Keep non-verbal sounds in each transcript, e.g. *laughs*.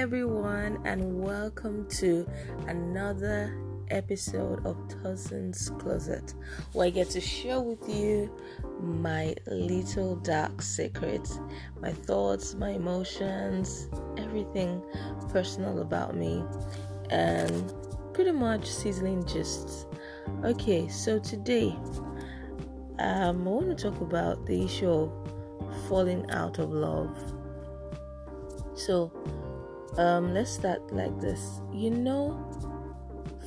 everyone, and welcome to another episode of Cousin's Closet, where I get to share with you my little dark secrets, my thoughts, my emotions, everything personal about me, and pretty much sizzling gists. Okay, so today um, I want to talk about the issue of falling out of love. So, um, let's start like this. You know,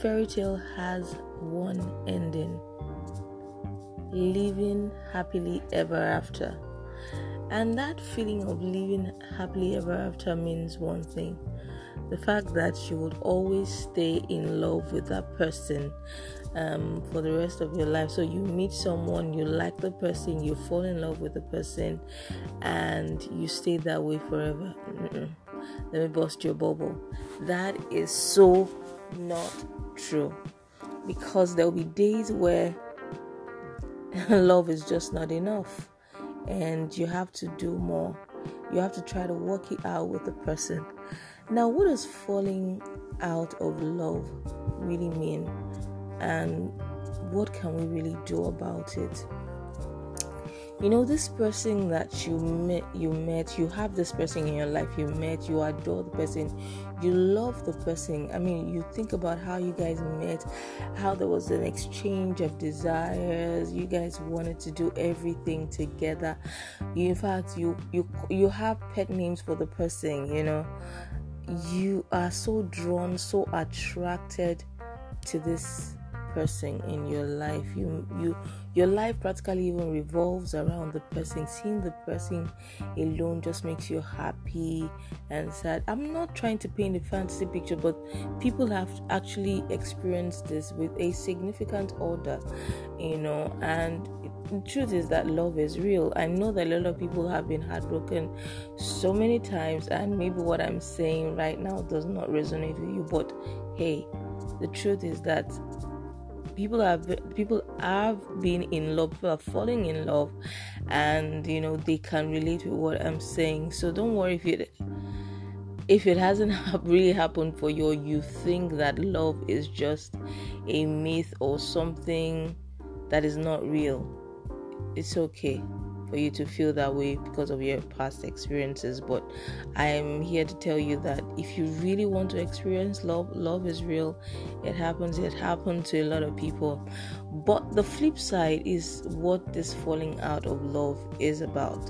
fairy tale has one ending living happily ever after. And that feeling of living happily ever after means one thing the fact that you would always stay in love with that person um, for the rest of your life. So you meet someone, you like the person, you fall in love with the person, and you stay that way forever. Mm-mm. Let me bust your bubble. That is so not true because there will be days where *laughs* love is just not enough and you have to do more. You have to try to work it out with the person. Now, what does falling out of love really mean? And what can we really do about it? You know, this person that you met, you met, you have this person in your life, you met, you adore the person, you love the person. I mean, you think about how you guys met, how there was an exchange of desires, you guys wanted to do everything together. You, in fact, you you you have pet names for the person, you know you are so drawn, so attracted to this person in your life. You you your life practically even revolves around the person. Seeing the person alone just makes you happy and sad. I'm not trying to paint a fantasy picture, but people have actually experienced this with a significant other, you know, and the truth is that love is real. I know that a lot of people have been heartbroken so many times, and maybe what I'm saying right now does not resonate with you, but hey, the truth is that people have people have been in love people are falling in love and you know they can relate with what i'm saying. So don't worry if it if it hasn't *laughs* really happened for you you think that love is just a myth or something that is not real it's okay for you to feel that way because of your past experiences. But I am here to tell you that if you really want to experience love, love is real. It happens, it happened to a lot of people. But the flip side is what this falling out of love is about.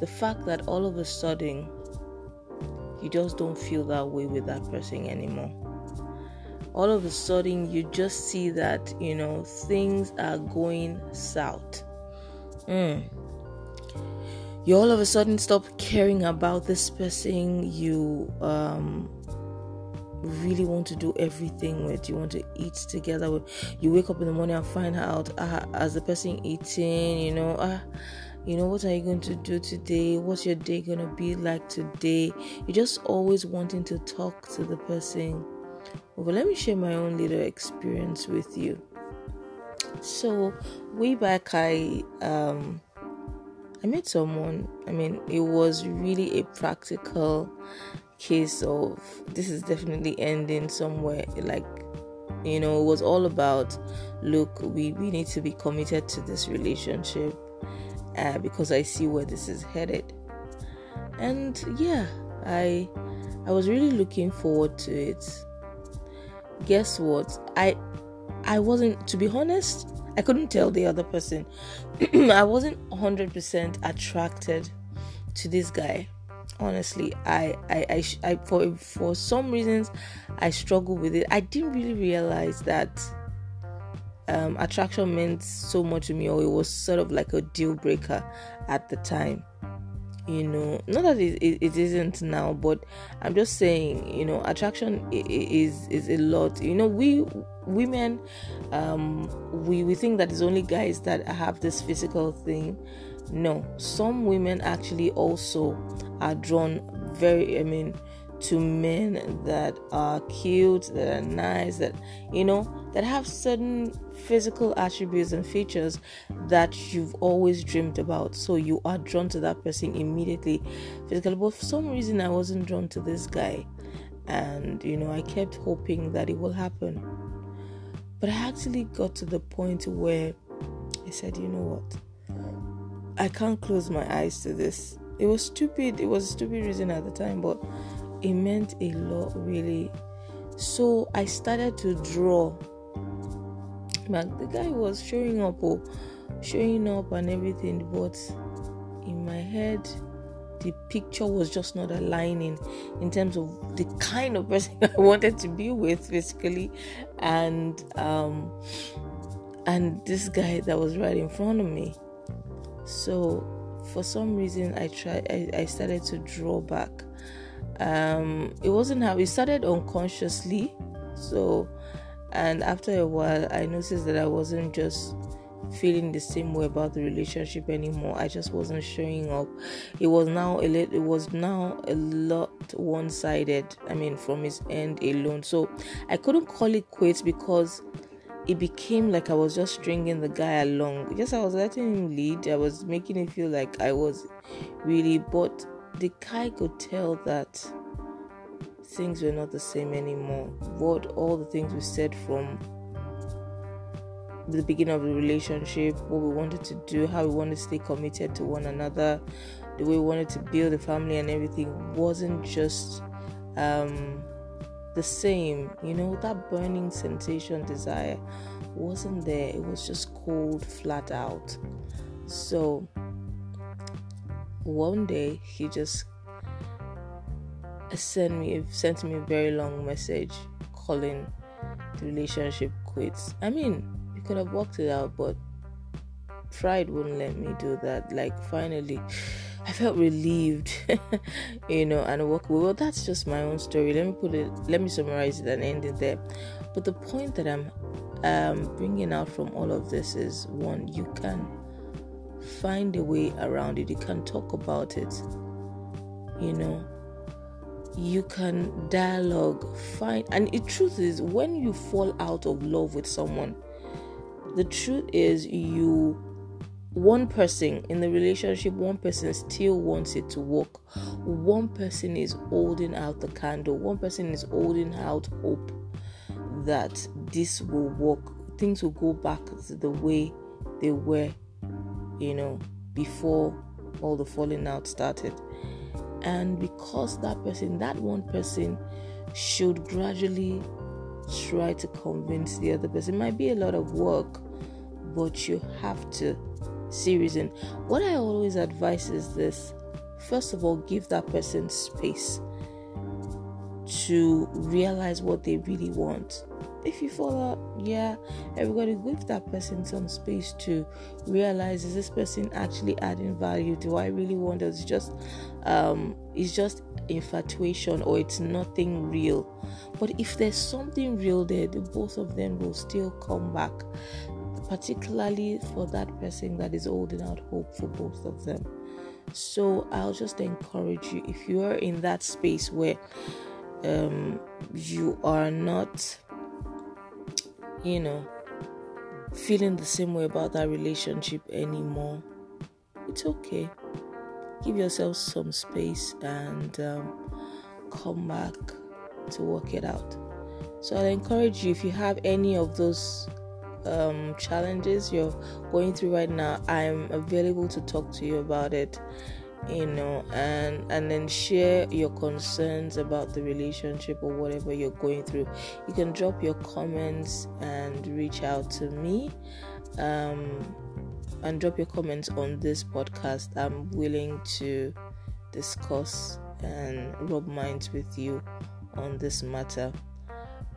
The fact that all of a sudden you just don't feel that way with that person anymore all of a sudden you just see that you know things are going south mm you all of a sudden stop caring about this person. You um really want to do everything with you want to eat together with. You wake up in the morning and find out uh, as the person eating you know uh, you know what are you going to do today? What's your day going to be like today? You're just always wanting to talk to the person. Well let me share my own little experience with you. So way back i um I met someone, I mean, it was really a practical case of this is definitely ending somewhere. Like, you know, it was all about look, we, we need to be committed to this relationship uh, because I see where this is headed. And yeah, I I was really looking forward to it. Guess what? I I wasn't to be honest, I couldn't tell the other person. *clears throat* I wasn't 100% attracted to this guy. Honestly, I, I, I, I, for for some reasons, I struggled with it. I didn't really realize that um, attraction meant so much to me, or it was sort of like a deal breaker at the time you know not that it, it, it isn't now but i'm just saying you know attraction is is a lot. You know we women um we we think that it's only guys that have this physical thing. No some women actually also are drawn very i mean to men that are cute, that are nice, that you know, that have certain physical attributes and features that you've always dreamed about. So you are drawn to that person immediately physically. But for some reason, I wasn't drawn to this guy. and you know, I kept hoping that it will happen. But I actually got to the point where I said, you know what? I can't close my eyes to this. It was stupid. It was a stupid reason at the time, but it meant a lot, really. So I started to draw. But the guy was showing up, oh, showing up and everything, but in my head, the picture was just not aligning in terms of the kind of person *laughs* I wanted to be with, basically, and um, and this guy that was right in front of me. So for some reason, I tried. I, I started to draw back. Um, it wasn't how it started unconsciously. So, and after a while, I noticed that I wasn't just feeling the same way about the relationship anymore. I just wasn't showing up. It was now a little, it was now a lot one-sided. I mean, from his end alone. So I couldn't call it quits because it became like I was just stringing the guy along. Yes, I was letting him lead. I was making him feel like I was really, but the guy could tell that things were not the same anymore. What all the things we said from the beginning of the relationship, what we wanted to do, how we wanted to stay committed to one another, the way we wanted to build a family and everything wasn't just um, the same. You know, that burning sensation, desire wasn't there. It was just cold, flat out. So one day he just sent me sent me a very long message calling the relationship quits. I mean, you could have worked it out, but pride wouldn't let me do that. Like finally, I felt relieved, *laughs* you know, and walk away. Well, that's just my own story. Let me put it. Let me summarize it and end it there. But the point that I'm um, bringing out from all of this is one: you can find a way around it. You can talk about it. You know, you can dialogue. Find and the truth is, when you fall out of love with someone the truth is you one person in the relationship one person still wants it to work one person is holding out the candle one person is holding out hope that this will work things will go back to the way they were you know before all the falling out started and because that person that one person should gradually try to convince the other person. It might be a lot of work, but you have to see reason. What I always advise is this first of all, give that person space to realize what they really want. If you fall out, yeah, everybody give that person some space to realize is this person actually adding value? Do I really want it? It's just um it's just infatuation or it's nothing real. But if there's something real there, the both of them will still come back, particularly for that person that is holding out hope for both of them. So I'll just encourage you if you are in that space where um, you are not, you know, feeling the same way about that relationship anymore, it's okay give yourself some space and um, come back to work it out. So I encourage you if you have any of those um, challenges you're going through right now, I'm available to talk to you about it. You know, and and then share your concerns about the relationship or whatever you're going through. You can drop your comments and reach out to me. Um, and drop your comments on this podcast. I'm willing to discuss and rub minds with you on this matter.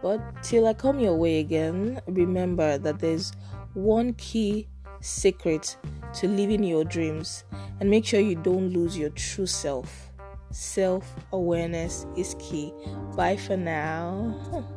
But till I come your way again, remember that there's one key secret to living your dreams and make sure you don't lose your true self. Self awareness is key. Bye for now. *laughs*